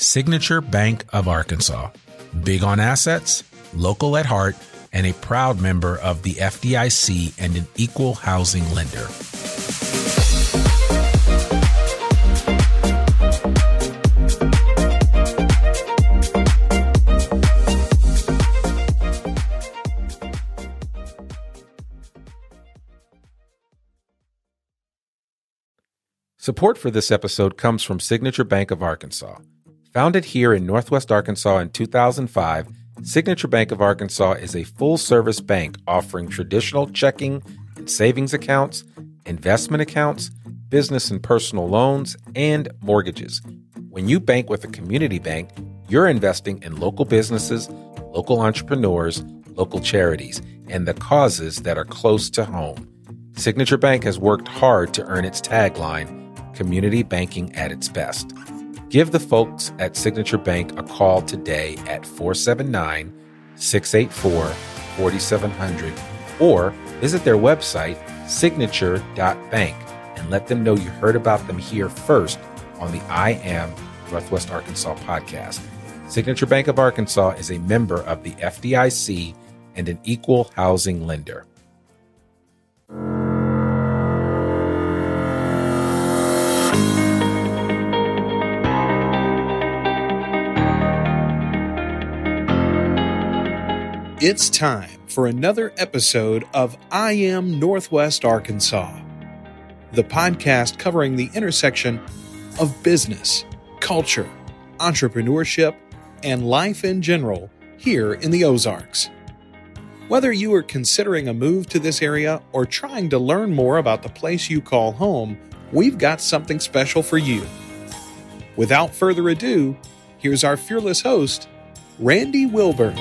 Signature Bank of Arkansas. Big on assets, local at heart, and a proud member of the FDIC and an equal housing lender. Support for this episode comes from Signature Bank of Arkansas. Founded here in Northwest Arkansas in 2005, Signature Bank of Arkansas is a full service bank offering traditional checking and savings accounts, investment accounts, business and personal loans, and mortgages. When you bank with a community bank, you're investing in local businesses, local entrepreneurs, local charities, and the causes that are close to home. Signature Bank has worked hard to earn its tagline, community banking at its best. Give the folks at Signature Bank a call today at 479 684 4700 or visit their website, signature.bank, and let them know you heard about them here first on the I Am Northwest Arkansas podcast. Signature Bank of Arkansas is a member of the FDIC and an equal housing lender. It's time for another episode of I Am Northwest Arkansas, the podcast covering the intersection of business, culture, entrepreneurship, and life in general here in the Ozarks. Whether you are considering a move to this area or trying to learn more about the place you call home, we've got something special for you. Without further ado, here's our fearless host, Randy Wilburn.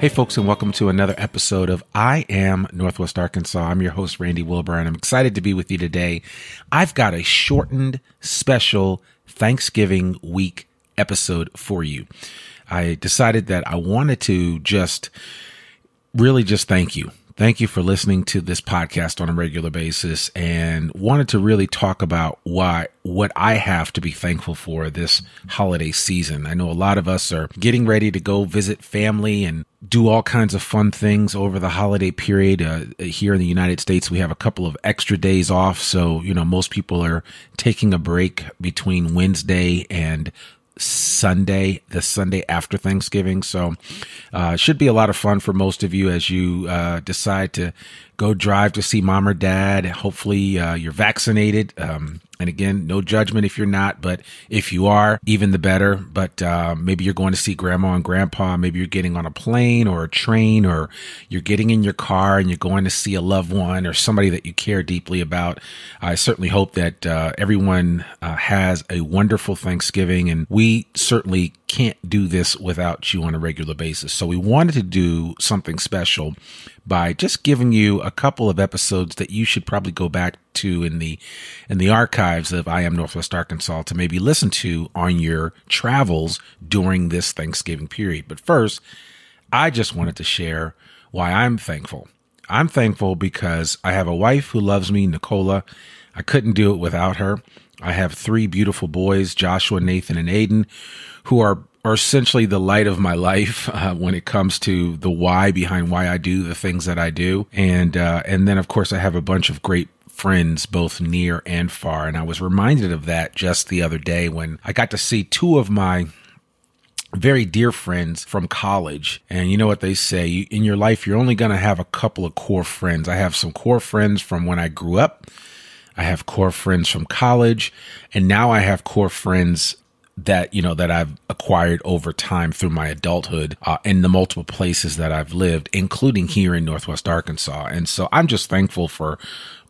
Hey, folks, and welcome to another episode of I Am Northwest Arkansas. I'm your host, Randy Wilburn, and I'm excited to be with you today. I've got a shortened special Thanksgiving week episode for you. I decided that I wanted to just really just thank you Thank you for listening to this podcast on a regular basis and wanted to really talk about why, what I have to be thankful for this holiday season. I know a lot of us are getting ready to go visit family and do all kinds of fun things over the holiday period. Uh, here in the United States, we have a couple of extra days off. So, you know, most people are taking a break between Wednesday and Sunday, the Sunday after Thanksgiving. So, uh, should be a lot of fun for most of you as you uh, decide to go drive to see mom or dad. Hopefully, uh, you're vaccinated. Um, and again, no judgment if you're not, but if you are, even the better. But uh, maybe you're going to see grandma and grandpa. Maybe you're getting on a plane or a train, or you're getting in your car and you're going to see a loved one or somebody that you care deeply about. I certainly hope that uh, everyone uh, has a wonderful Thanksgiving, and we certainly can't do this without you on a regular basis. So we wanted to do something special by just giving you a couple of episodes that you should probably go back to in the in the archives of I am Northwest Arkansas to maybe listen to on your travels during this Thanksgiving period. But first, I just wanted to share why I'm thankful. I'm thankful because I have a wife who loves me, Nicola. I couldn't do it without her. I have three beautiful boys, Joshua, Nathan, and Aiden, who are are essentially the light of my life uh, when it comes to the why behind why I do the things that I do, and uh, and then of course I have a bunch of great friends both near and far, and I was reminded of that just the other day when I got to see two of my very dear friends from college. And you know what they say in your life, you're only going to have a couple of core friends. I have some core friends from when I grew up. I have core friends from college and now I have core friends that you know that I've acquired over time through my adulthood uh, in the multiple places that I've lived, including here in Northwest Arkansas. And so I'm just thankful for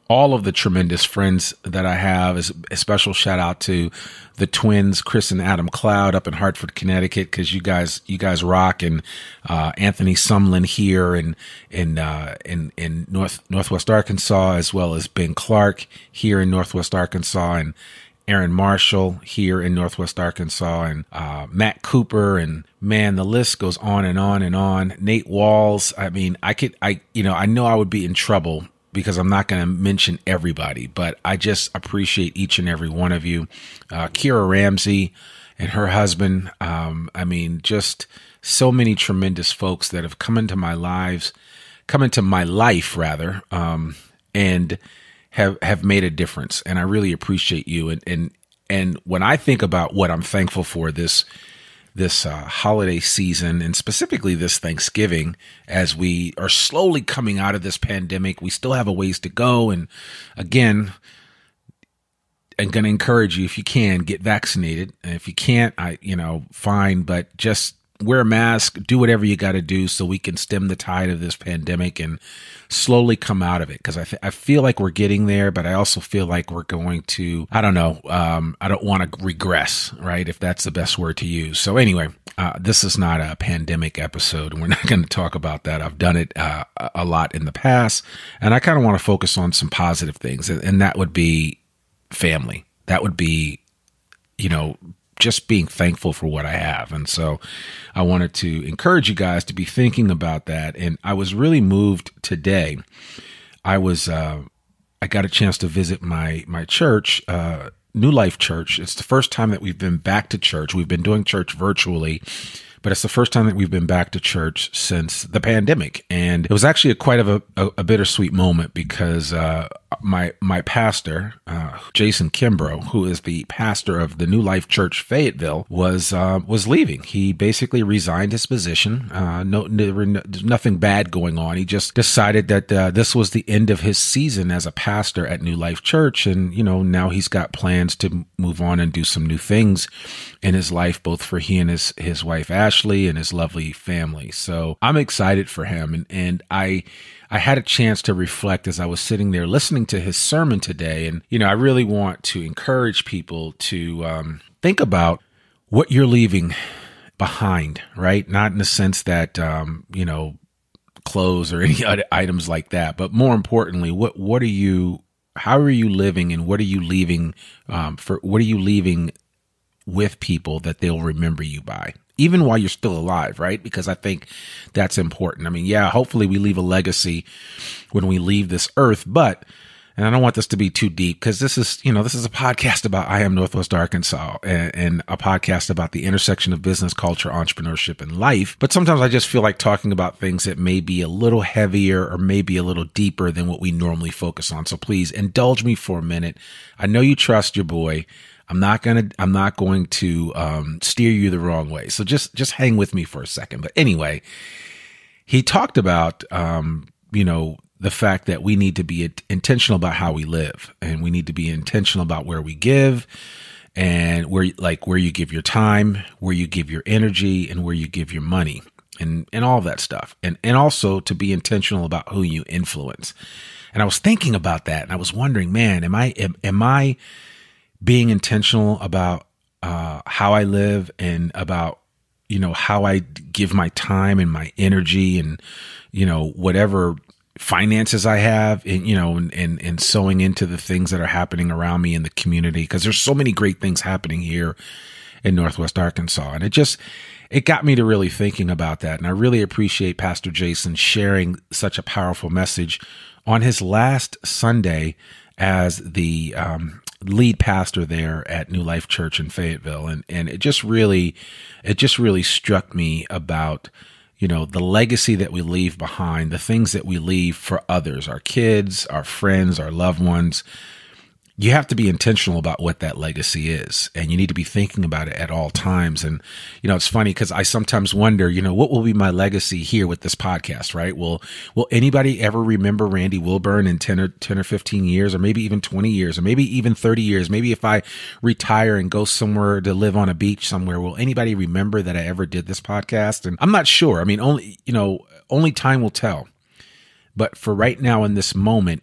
all of the tremendous friends that I have. A special shout out to the twins, Chris and Adam Cloud, up in Hartford, Connecticut, because you guys you guys rock, and uh, Anthony Sumlin here in in uh, in in North Northwest Arkansas, as well as Ben Clark here in Northwest Arkansas, and Aaron Marshall here in Northwest Arkansas, and uh, Matt Cooper, and man, the list goes on and on and on. Nate Walls. I mean, I could, I, you know, I know I would be in trouble because I'm not going to mention everybody, but I just appreciate each and every one of you. Uh, Kira Ramsey and her husband. Um, I mean, just so many tremendous folks that have come into my lives, come into my life rather, um, and have have made a difference, and I really appreciate you. And and and when I think about what I'm thankful for this this uh, holiday season, and specifically this Thanksgiving, as we are slowly coming out of this pandemic, we still have a ways to go. And again, I'm going to encourage you if you can get vaccinated, and if you can't, I you know fine, but just wear a mask, do whatever you got to do so we can stem the tide of this pandemic and slowly come out of it. Cause I, th- I feel like we're getting there, but I also feel like we're going to, I don't know, um, I don't want to regress, right? If that's the best word to use. So anyway, uh, this is not a pandemic episode. We're not going to talk about that. I've done it uh, a lot in the past, and I kind of want to focus on some positive things, and, and that would be family. That would be, you know, just being thankful for what I have. And so I wanted to encourage you guys to be thinking about that. And I was really moved today. I was, uh, I got a chance to visit my, my church, uh, New Life Church. It's the first time that we've been back to church. We've been doing church virtually but it's the first time that we've been back to church since the pandemic. And it was actually a quite of a, a, a bittersweet moment because uh, my my pastor, uh, Jason Kimbrough, who is the pastor of the New Life Church Fayetteville, was uh, was leaving. He basically resigned his position. Uh, no, no, nothing bad going on. He just decided that uh, this was the end of his season as a pastor at New Life Church, and you know now he's got plans to move on and do some new things in his life, both for he and his his wife Ashley and his lovely family. So I'm excited for him, and and I I had a chance to reflect as I was sitting there listening to his sermon today. And, you know, I really want to encourage people to um, think about what you're leaving behind, right? Not in the sense that, um, you know, clothes or any other items like that, but more importantly, what, what are you, how are you living and what are you leaving, um, for, what are you leaving with people that they'll remember you by? Even while you're still alive, right? Because I think that's important. I mean, yeah, hopefully we leave a legacy when we leave this earth, but and I don't want this to be too deep because this is, you know, this is a podcast about I am Northwest Arkansas and, and, a podcast about the intersection of business, culture, entrepreneurship, and life. But sometimes I just feel like talking about things that may be a little heavier or maybe a little deeper than what we normally focus on. So please indulge me for a minute. I know you trust your boy. I'm not gonna I'm not going to um, steer you the wrong way. So just just hang with me for a second. But anyway, he talked about um, you know the fact that we need to be intentional about how we live and we need to be intentional about where we give and where like where you give your time, where you give your energy and where you give your money and and all that stuff. And and also to be intentional about who you influence. And I was thinking about that and I was wondering, man, am I am, am I being intentional about uh, how I live and about you know how I give my time and my energy and you know whatever finances I have and you know and, and and sowing into the things that are happening around me in the community. Because there's so many great things happening here in Northwest Arkansas. And it just it got me to really thinking about that. And I really appreciate Pastor Jason sharing such a powerful message on his last Sunday as the um, lead pastor there at New Life Church in Fayetteville and and it just really it just really struck me about you know, the legacy that we leave behind, the things that we leave for others, our kids, our friends, our loved ones. You have to be intentional about what that legacy is, and you need to be thinking about it at all times. And, you know, it's funny because I sometimes wonder, you know, what will be my legacy here with this podcast, right? Will, will anybody ever remember Randy Wilburn in 10 or 10 or 15 years, or maybe even 20 years, or maybe even 30 years? Maybe if I retire and go somewhere to live on a beach somewhere, will anybody remember that I ever did this podcast? And I'm not sure. I mean, only, you know, only time will tell. But for right now in this moment,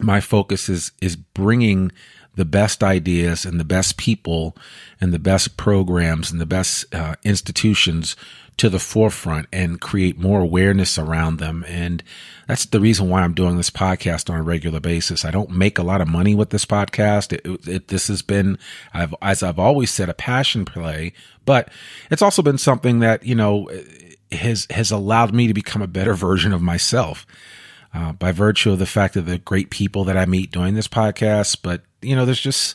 my focus is is bringing the best ideas and the best people and the best programs and the best uh, institutions to the forefront and create more awareness around them. And that's the reason why I'm doing this podcast on a regular basis. I don't make a lot of money with this podcast. It, it, this has been, I've, as I've always said, a passion play, but it's also been something that, you know, has, has allowed me to become a better version of myself uh, by virtue of the fact of the great people that I meet doing this podcast. But, you know, there's just,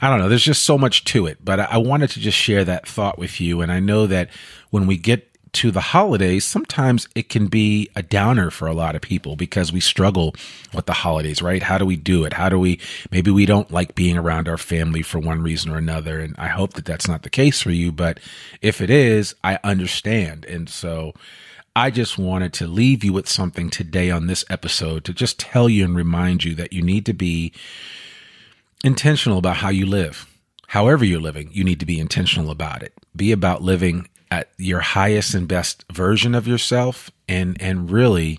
I don't know, there's just so much to it. But I, I wanted to just share that thought with you. And I know that when we get to the holidays, sometimes it can be a downer for a lot of people because we struggle with the holidays, right? How do we do it? How do we, maybe we don't like being around our family for one reason or another. And I hope that that's not the case for you. But if it is, I understand. And so, I just wanted to leave you with something today on this episode to just tell you and remind you that you need to be intentional about how you live. However, you're living, you need to be intentional about it. Be about living at your highest and best version of yourself and, and really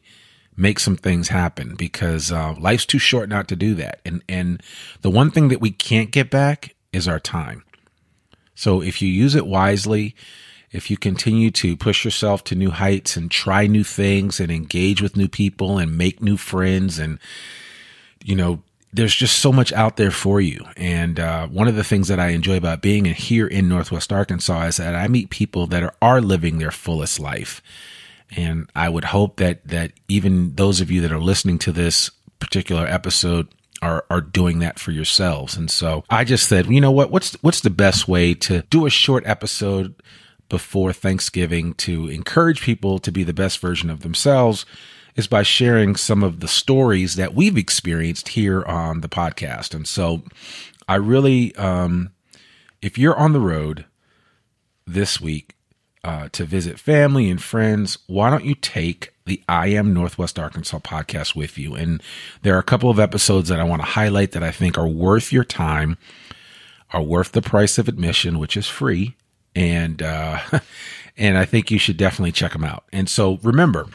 make some things happen because uh, life's too short not to do that. And, and the one thing that we can't get back is our time. So if you use it wisely, if you continue to push yourself to new heights and try new things and engage with new people and make new friends and you know there's just so much out there for you. And uh, one of the things that i enjoy about being here in northwest arkansas is that i meet people that are, are living their fullest life. And i would hope that that even those of you that are listening to this particular episode are, are doing that for yourselves. And so I just said, you know what, what's, what's the best way to do a short episode before Thanksgiving to encourage people to be the best version of themselves is by sharing some of the stories that we've experienced here on the podcast. And so I really, um, if you're on the road this week uh, to visit family and friends, why don't you take the I Am Northwest Arkansas podcast with you? And there are a couple of episodes that I want to highlight that I think are worth your time, are worth the price of admission, which is free and uh, and I think you should definitely check them out. And so remember,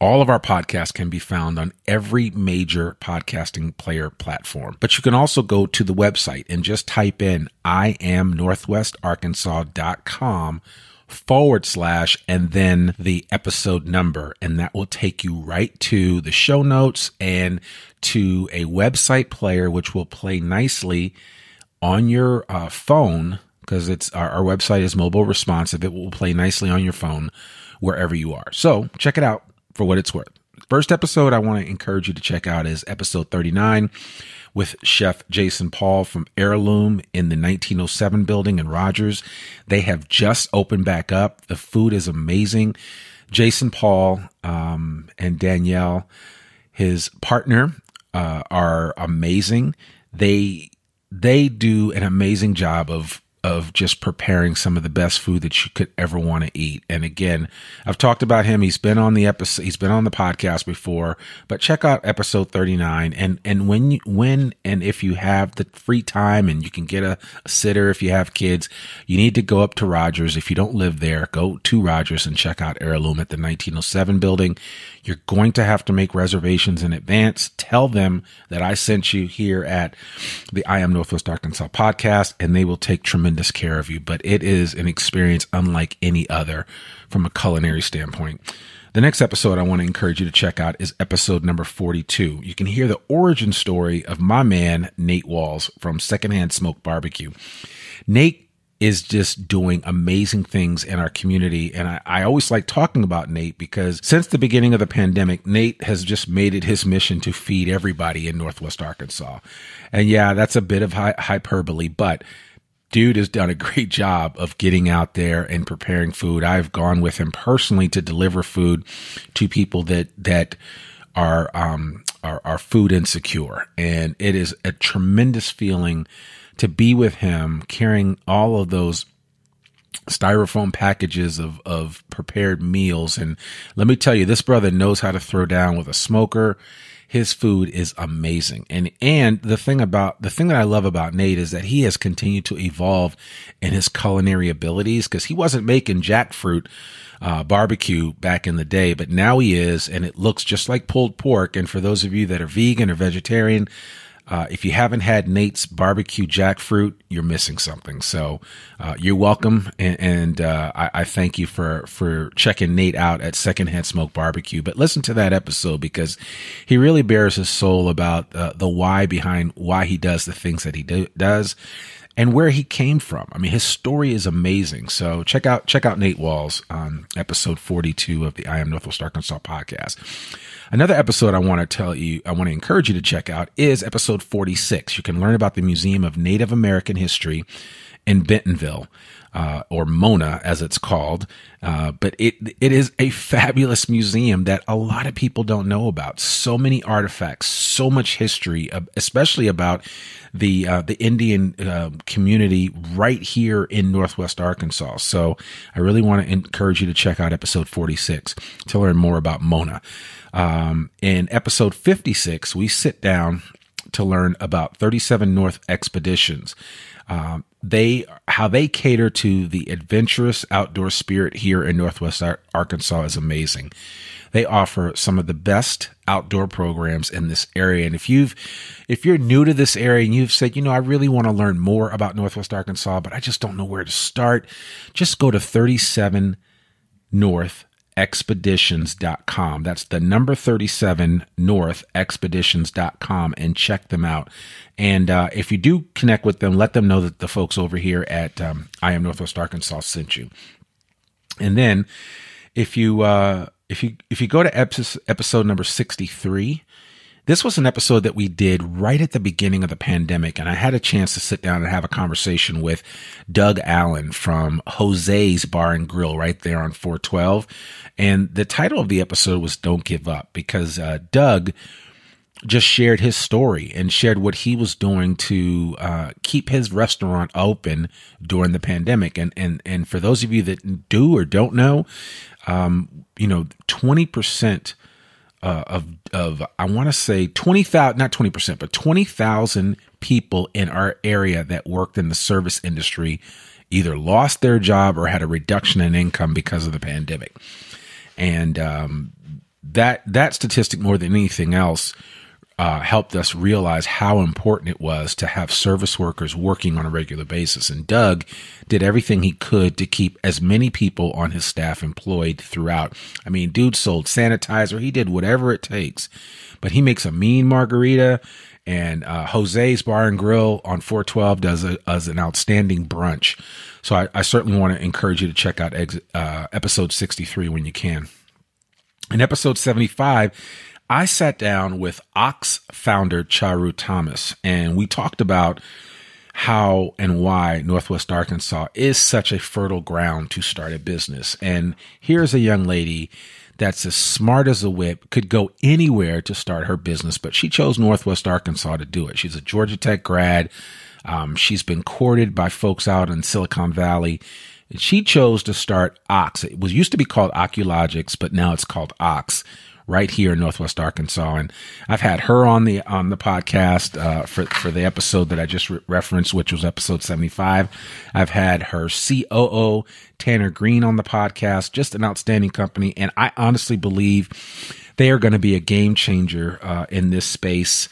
all of our podcasts can be found on every major podcasting player platform. But you can also go to the website and just type in I am northwestarkansas.com forward slash and then the episode number. And that will take you right to the show notes and to a website player, which will play nicely on your uh, phone because it's our, our website is mobile responsive. It will play nicely on your phone wherever you are. So check it out for what it's worth. First episode I want to encourage you to check out is episode 39 with Chef Jason Paul from Heirloom in the 1907 building in Rogers. They have just opened back up. The food is amazing. Jason Paul um, and Danielle, his partner, uh, are amazing. They they do an amazing job of of just preparing some of the best food that you could ever want to eat. And again, I've talked about him. He's been on the episode, he's been on the podcast before, but check out episode 39. And, and when you, when and if you have the free time and you can get a, a sitter if you have kids, you need to go up to Rogers. If you don't live there, go to Rogers and check out Heirloom at the 1907 building. You're going to have to make reservations in advance. Tell them that I sent you here at the I Am Northwest Arkansas podcast, and they will take tremendous care of you. But it is an experience unlike any other from a culinary standpoint. The next episode I want to encourage you to check out is episode number 42. You can hear the origin story of my man, Nate Walls from Secondhand Smoke Barbecue. Nate is just doing amazing things in our community. And I, I, always like talking about Nate because since the beginning of the pandemic, Nate has just made it his mission to feed everybody in Northwest Arkansas. And yeah, that's a bit of hi- hyperbole, but dude has done a great job of getting out there and preparing food. I've gone with him personally to deliver food to people that, that, are um are, are food insecure and it is a tremendous feeling to be with him carrying all of those styrofoam packages of, of prepared meals. And let me tell you, this brother knows how to throw down with a smoker. His food is amazing. And, and the thing about, the thing that I love about Nate is that he has continued to evolve in his culinary abilities because he wasn't making jackfruit, uh, barbecue back in the day, but now he is, and it looks just like pulled pork. And for those of you that are vegan or vegetarian, uh, if you haven't had Nate's barbecue jackfruit, you're missing something. So uh, you're welcome, and, and uh, I, I, thank you for for checking Nate out at Secondhand Smoke Barbecue. But listen to that episode because he really bears his soul about uh, the why behind why he does the things that he do, does. And where he came from. I mean, his story is amazing. So check out check out Nate Walls on episode 42 of the I Am Northwest Arkansas podcast. Another episode I want to tell you, I want to encourage you to check out is episode 46. You can learn about the Museum of Native American History in Bentonville. Uh, or Mona as it's called. Uh, but it it is a fabulous museum that a lot of people don't know about. So many artifacts, so much history, uh, especially about the uh, the Indian uh, community right here in Northwest Arkansas. So I really want to encourage you to check out episode 46 to learn more about Mona. Um, in episode 56, we sit down to learn about 37 North expeditions. Um, they how they cater to the adventurous outdoor spirit here in Northwest Arkansas is amazing. They offer some of the best outdoor programs in this area. And if you've if you're new to this area and you've said, you know, I really want to learn more about Northwest Arkansas, but I just don't know where to start, just go to 37 North expeditions.com. That's the number 37 north expeditions.com and check them out. And uh, if you do connect with them, let them know that the folks over here at um, I Am Northwest Arkansas sent you. And then if you, uh, if you, if you go to episode number 63, this was an episode that we did right at the beginning of the pandemic, and I had a chance to sit down and have a conversation with Doug Allen from Jose's Bar and Grill right there on 412. And the title of the episode was Don't Give Up because uh, Doug just shared his story and shared what he was doing to uh, keep his restaurant open during the pandemic. And and and for those of you that do or don't know, um, you know, twenty percent uh, of of I want to say twenty thousand, not twenty percent, but twenty thousand people in our area that worked in the service industry either lost their job or had a reduction in income because of the pandemic, and um, that that statistic more than anything else uh, helped us realize how important it was to have service workers working on a regular basis. And Doug did everything he could to keep as many people on his staff employed throughout. I mean, dude sold sanitizer. He did whatever it takes, but he makes a mean margarita. And uh, Jose's Bar and Grill on 412 does, a, does an outstanding brunch. So I, I certainly want to encourage you to check out ex- uh, episode 63 when you can. In episode 75, I sat down with Ox founder Charu Thomas, and we talked about how and why Northwest Arkansas is such a fertile ground to start a business. And here's a young lady that's as smart as a whip, could go anywhere to start her business, but she chose Northwest Arkansas to do it. She's a Georgia Tech grad, Um, she's been courted by folks out in Silicon Valley. And she chose to start Ox. It was used to be called Oculogx, but now it's called Ox right here in Northwest Arkansas. And I've had her on the on the podcast uh, for for the episode that I just re- referenced, which was episode seventy five. I've had her COO Tanner Green on the podcast. Just an outstanding company, and I honestly believe they are going to be a game changer uh, in this space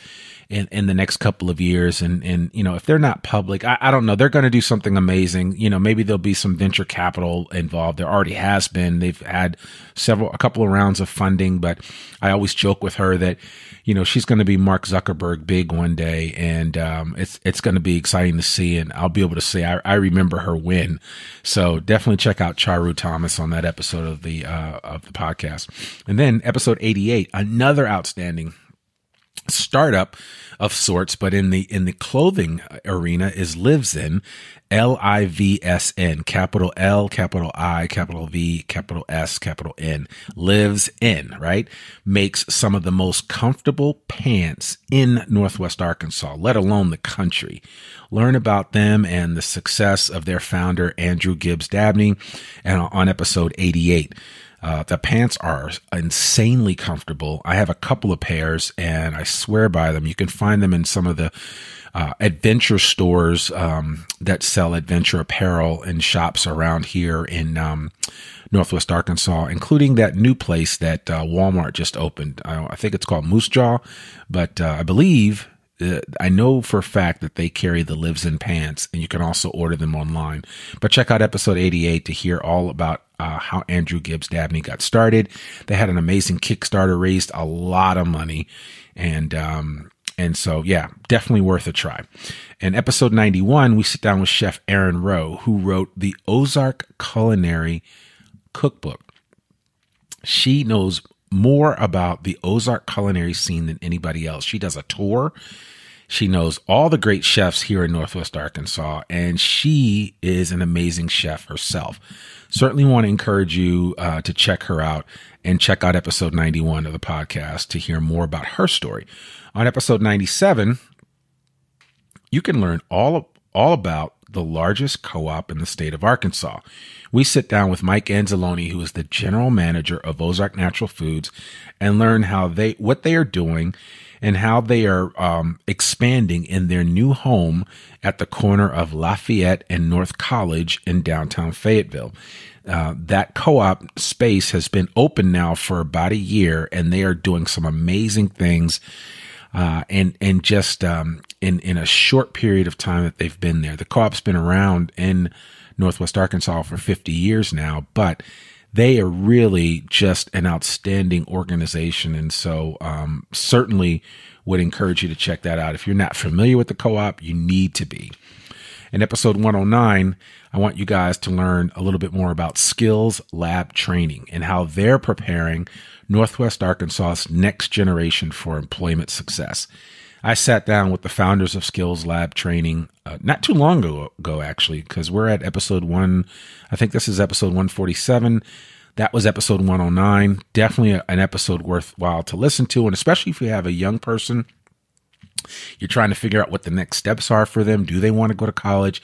in, in the next couple of years. And, and, you know, if they're not public, I, I don't know, they're going to do something amazing. You know, maybe there'll be some venture capital involved. There already has been. They've had several, a couple of rounds of funding, but I always joke with her that, you know, she's going to be Mark Zuckerberg big one day. And, um, it's, it's going to be exciting to see. And I'll be able to say, I, I remember her win. So definitely check out Charu Thomas on that episode of the, uh, of the podcast. And then episode 88, another outstanding startup of sorts, but in the in the clothing arena is Livsn, L I V S N, capital L, capital I, capital V, capital S, capital N. Lives in, right? Makes some of the most comfortable pants in Northwest Arkansas, let alone the country. Learn about them and the success of their founder, Andrew Gibbs Dabney, and on episode 88. Uh, the pants are insanely comfortable. I have a couple of pairs and I swear by them. You can find them in some of the uh, adventure stores um, that sell adventure apparel and shops around here in um, Northwest Arkansas, including that new place that uh, Walmart just opened. I, I, think it's called Moosejaw, but uh, I believe I know for a fact that they carry the lives in pants and you can also order them online. But check out episode 88 to hear all about uh, how Andrew Gibbs Dabney got started. They had an amazing Kickstarter, raised a lot of money. And, um, and so, yeah, definitely worth a try. In episode 91, we sit down with Chef Erin Rowe, who wrote the Ozark Culinary Cookbook. She knows more about the Ozark culinary scene than anybody else. She does a tour. She knows all the great chefs here in Northwest Arkansas, and she is an amazing chef herself. Certainly want to encourage you uh, to check her out and check out episode 91 of the podcast to hear more about her story. On episode 97, you can learn all, all about the largest co op in the state of Arkansas. We sit down with Mike Anzalone, who is the general manager of Ozark Natural Foods, and learn how they, what they are doing and how they are um, expanding in their new home at the corner of Lafayette and North College in downtown Fayetteville. Uh, that co-op space has been open now for about a year, and they are doing some amazing things. Uh, and and just um, in in a short period of time that they've been there, the co-op's been around in Northwest Arkansas for 50 years now, but they are really just an outstanding organization. And so, um, certainly would encourage you to check that out. If you're not familiar with the co op, you need to be. In episode 109, I want you guys to learn a little bit more about Skills Lab Training and how they're preparing Northwest Arkansas's next generation for employment success. I sat down with the founders of Skills Lab Training uh, not too long ago, ago actually, because we're at episode one. I think this is episode 147. That was episode 109. Definitely an episode worthwhile to listen to. And especially if you have a young person, you're trying to figure out what the next steps are for them. Do they want to go to college?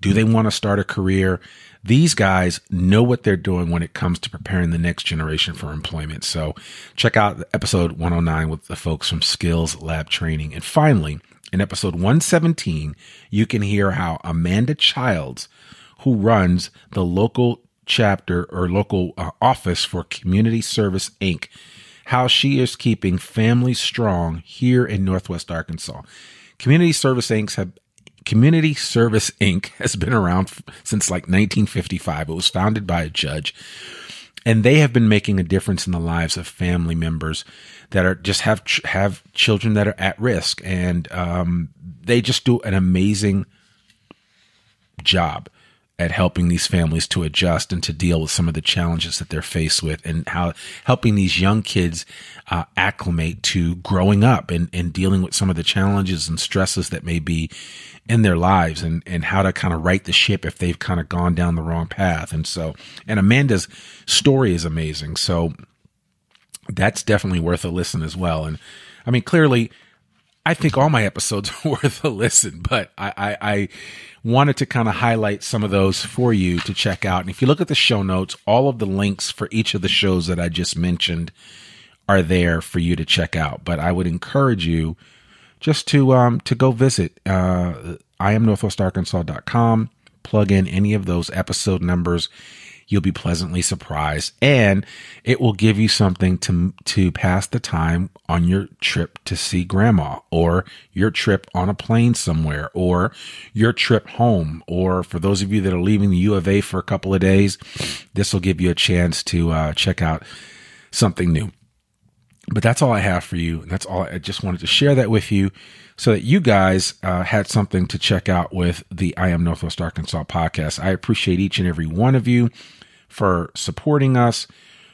Do they want to start a career? These guys know what they're doing when it comes to preparing the next generation for employment. So check out episode 109 with the folks from Skills Lab Training. And finally, in episode 117, you can hear how Amanda Childs, who runs the local chapter or local uh, office for Community Service Inc., how she is keeping families strong here in Northwest Arkansas. Community Service Inc. have Community Service Inc. has been around since like 1955. It was founded by a judge, and they have been making a difference in the lives of family members that are just have have children that are at risk, and um, they just do an amazing job at helping these families to adjust and to deal with some of the challenges that they're faced with and how helping these young kids uh, acclimate to growing up and, and dealing with some of the challenges and stresses that may be in their lives and, and how to kind of right the ship if they've kind of gone down the wrong path. And so, and Amanda's story is amazing. So that's definitely worth a listen as well. And I mean, clearly, I think all my episodes are worth a listen, but I, I, I wanted to kind of highlight some of those for you to check out. And if you look at the show notes, all of the links for each of the shows that I just mentioned are there for you to check out. But I would encourage you just to um, to go visit uh, I am northwestarkansas.com, plug in any of those episode numbers you'll be pleasantly surprised and it will give you something to to pass the time on your trip to see grandma or your trip on a plane somewhere or your trip home or for those of you that are leaving the U of A for a couple of days this will give you a chance to uh, check out something new but that's all I have for you. And that's all. I just wanted to share that with you so that you guys uh, had something to check out with the I Am Northwest Arkansas podcast. I appreciate each and every one of you for supporting us,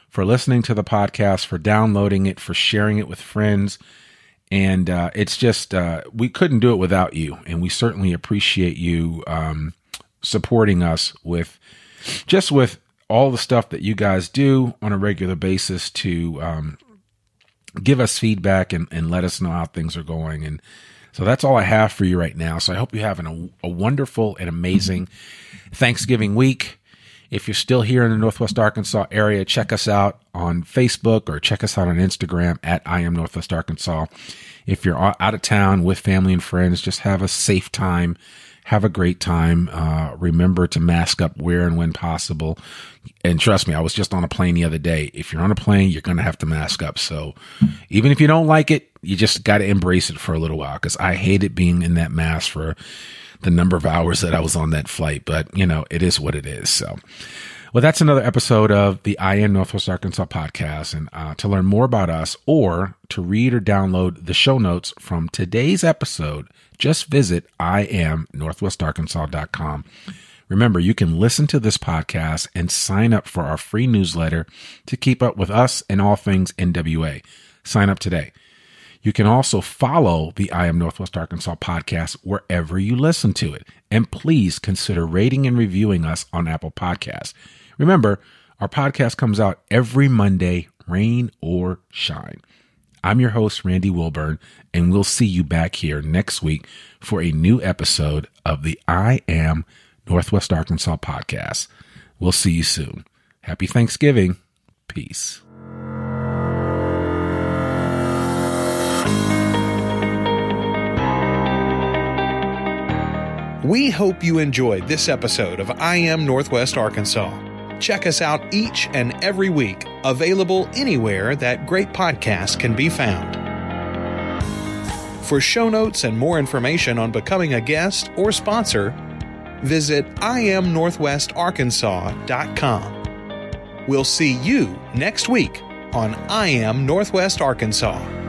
for listening to the podcast, for downloading it, for sharing it with friends. And uh, it's just, uh, we couldn't do it without you. And we certainly appreciate you um, supporting us with just with all the stuff that you guys do on a regular basis to um, give us feedback and, and let us know how things are going. And so that's all I have for you right now. So I hope you're having a, a wonderful and amazing Thanksgiving week. If you're still here in the Northwest Arkansas area, check us out on Facebook or check us out on Instagram at I am Northwest Arkansas. If you're out of town with family and friends, just have a safe time. Have a great time. Uh, remember to mask up where and when possible. And trust me, I was just on a plane the other day. If you're on a plane, you're going to have to mask up. So even if you don't like it, you just got to embrace it for a little while because I hated being in that mask for the number of hours that I was on that flight, but you know, it is what it is. So, well, that's another episode of the I Am Northwest Arkansas podcast. And uh, to learn more about us or to read or download the show notes from today's episode, just visit iamnorthwestarkansas.com. Remember, you can listen to this podcast and sign up for our free newsletter to keep up with us and all things NWA. Sign up today. You can also follow the I Am Northwest Arkansas podcast wherever you listen to it. And please consider rating and reviewing us on Apple Podcasts. Remember, our podcast comes out every Monday, rain or shine. I'm your host, Randy Wilburn, and we'll see you back here next week for a new episode of the I Am Northwest Arkansas podcast. We'll see you soon. Happy Thanksgiving. Peace. We hope you enjoyed this episode of I Am Northwest Arkansas. Check us out each and every week, available anywhere that great podcasts can be found. For show notes and more information on becoming a guest or sponsor, visit iamnorthwestarkansas.com. We'll see you next week on I Am Northwest Arkansas.